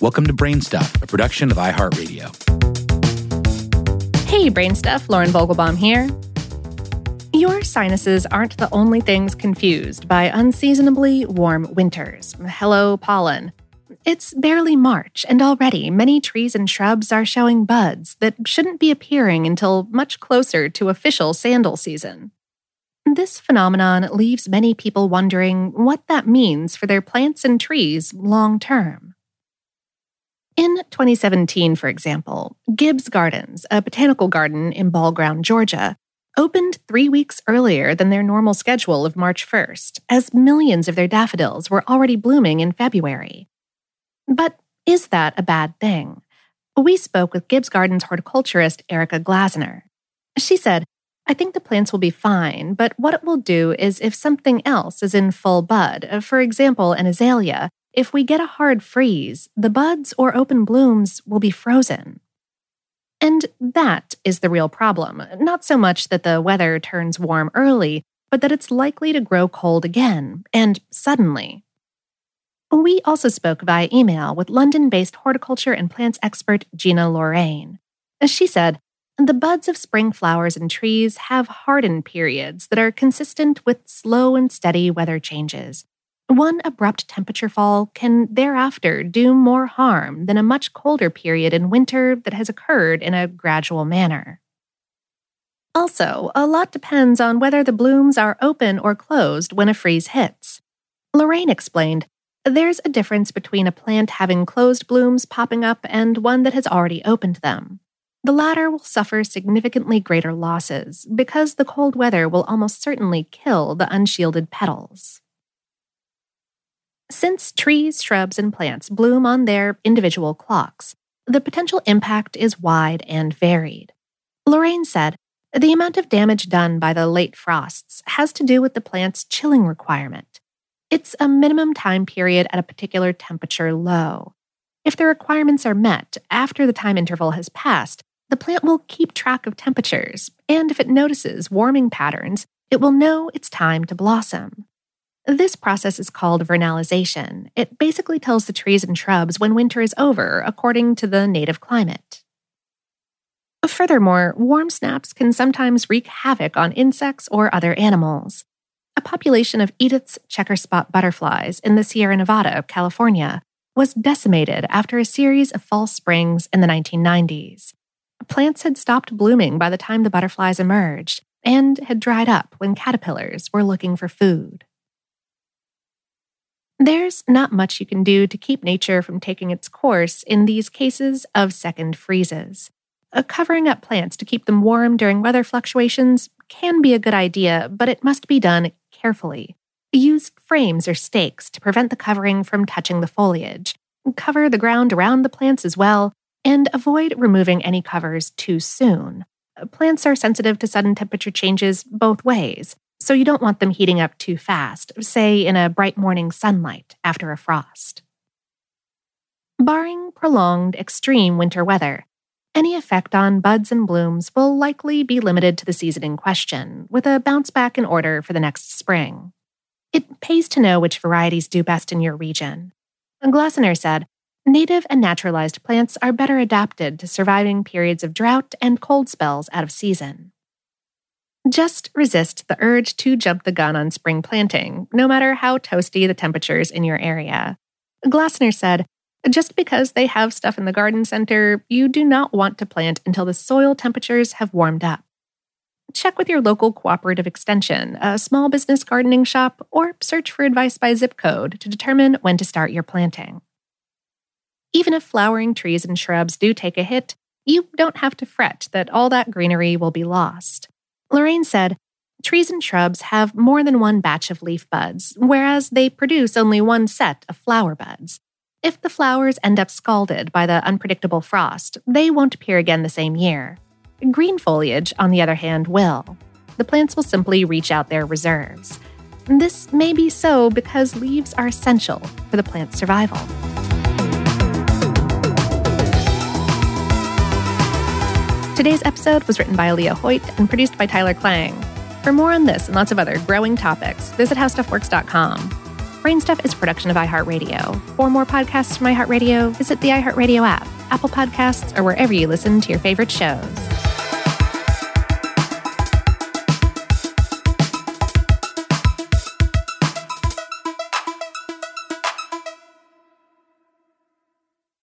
Welcome to Brainstuff, a production of iHeartRadio. Hey, Brainstuff, Lauren Vogelbaum here. Your sinuses aren't the only things confused by unseasonably warm winters. Hello, pollen. It's barely March, and already many trees and shrubs are showing buds that shouldn't be appearing until much closer to official sandal season. This phenomenon leaves many people wondering what that means for their plants and trees long term. In 2017, for example, Gibbs Gardens, a botanical garden in Ball Ground, Georgia, opened three weeks earlier than their normal schedule of March 1st, as millions of their daffodils were already blooming in February. But is that a bad thing? We spoke with Gibbs Gardens horticulturist Erica Glasener. She said, I think the plants will be fine, but what it will do is if something else is in full bud, for example, an azalea, if we get a hard freeze, the buds or open blooms will be frozen. And that is the real problem. Not so much that the weather turns warm early, but that it's likely to grow cold again, and suddenly. We also spoke via email with London based horticulture and plants expert Gina Lorraine. She said, the buds of spring flowers and trees have hardened periods that are consistent with slow and steady weather changes. One abrupt temperature fall can thereafter do more harm than a much colder period in winter that has occurred in a gradual manner. Also, a lot depends on whether the blooms are open or closed when a freeze hits. Lorraine explained there's a difference between a plant having closed blooms popping up and one that has already opened them. The latter will suffer significantly greater losses because the cold weather will almost certainly kill the unshielded petals. Since trees, shrubs, and plants bloom on their individual clocks, the potential impact is wide and varied. Lorraine said, the amount of damage done by the late frosts has to do with the plant's chilling requirement. It's a minimum time period at a particular temperature low. If the requirements are met after the time interval has passed, the plant will keep track of temperatures, and if it notices warming patterns, it will know it's time to blossom. This process is called vernalization. It basically tells the trees and shrubs when winter is over according to the native climate. Furthermore, warm snaps can sometimes wreak havoc on insects or other animals. A population of Edith's checkerspot butterflies in the Sierra Nevada, of California, was decimated after a series of false springs in the 1990s. Plants had stopped blooming by the time the butterflies emerged and had dried up when caterpillars were looking for food. There's not much you can do to keep nature from taking its course in these cases of second freezes. Covering up plants to keep them warm during weather fluctuations can be a good idea, but it must be done carefully. Use frames or stakes to prevent the covering from touching the foliage. Cover the ground around the plants as well, and avoid removing any covers too soon. Plants are sensitive to sudden temperature changes both ways, so you don't want them heating up too fast, say in a bright morning sunlight after a frost. Barring prolonged extreme winter weather, any effect on buds and blooms will likely be limited to the season in question, with a bounce back in order for the next spring. It pays to know which varieties do best in your region. Glasener said, Native and naturalized plants are better adapted to surviving periods of drought and cold spells out of season. Just resist the urge to jump the gun on spring planting, no matter how toasty the temperatures in your area. Glasener said, just because they have stuff in the garden center, you do not want to plant until the soil temperatures have warmed up. Check with your local cooperative extension, a small business gardening shop, or search for advice by zip code to determine when to start your planting. Even if flowering trees and shrubs do take a hit, you don't have to fret that all that greenery will be lost. Lorraine said, Trees and shrubs have more than one batch of leaf buds, whereas they produce only one set of flower buds. If the flowers end up scalded by the unpredictable frost, they won't appear again the same year. Green foliage, on the other hand, will. The plants will simply reach out their reserves. This may be so because leaves are essential for the plant's survival. Today's episode was written by Leah Hoyt and produced by Tyler Klang. For more on this and lots of other growing topics, visit howstuffworks.com. Brainstuff is a production of iHeartRadio. For more podcasts from iHeartRadio, visit the iHeartRadio app, Apple Podcasts, or wherever you listen to your favorite shows.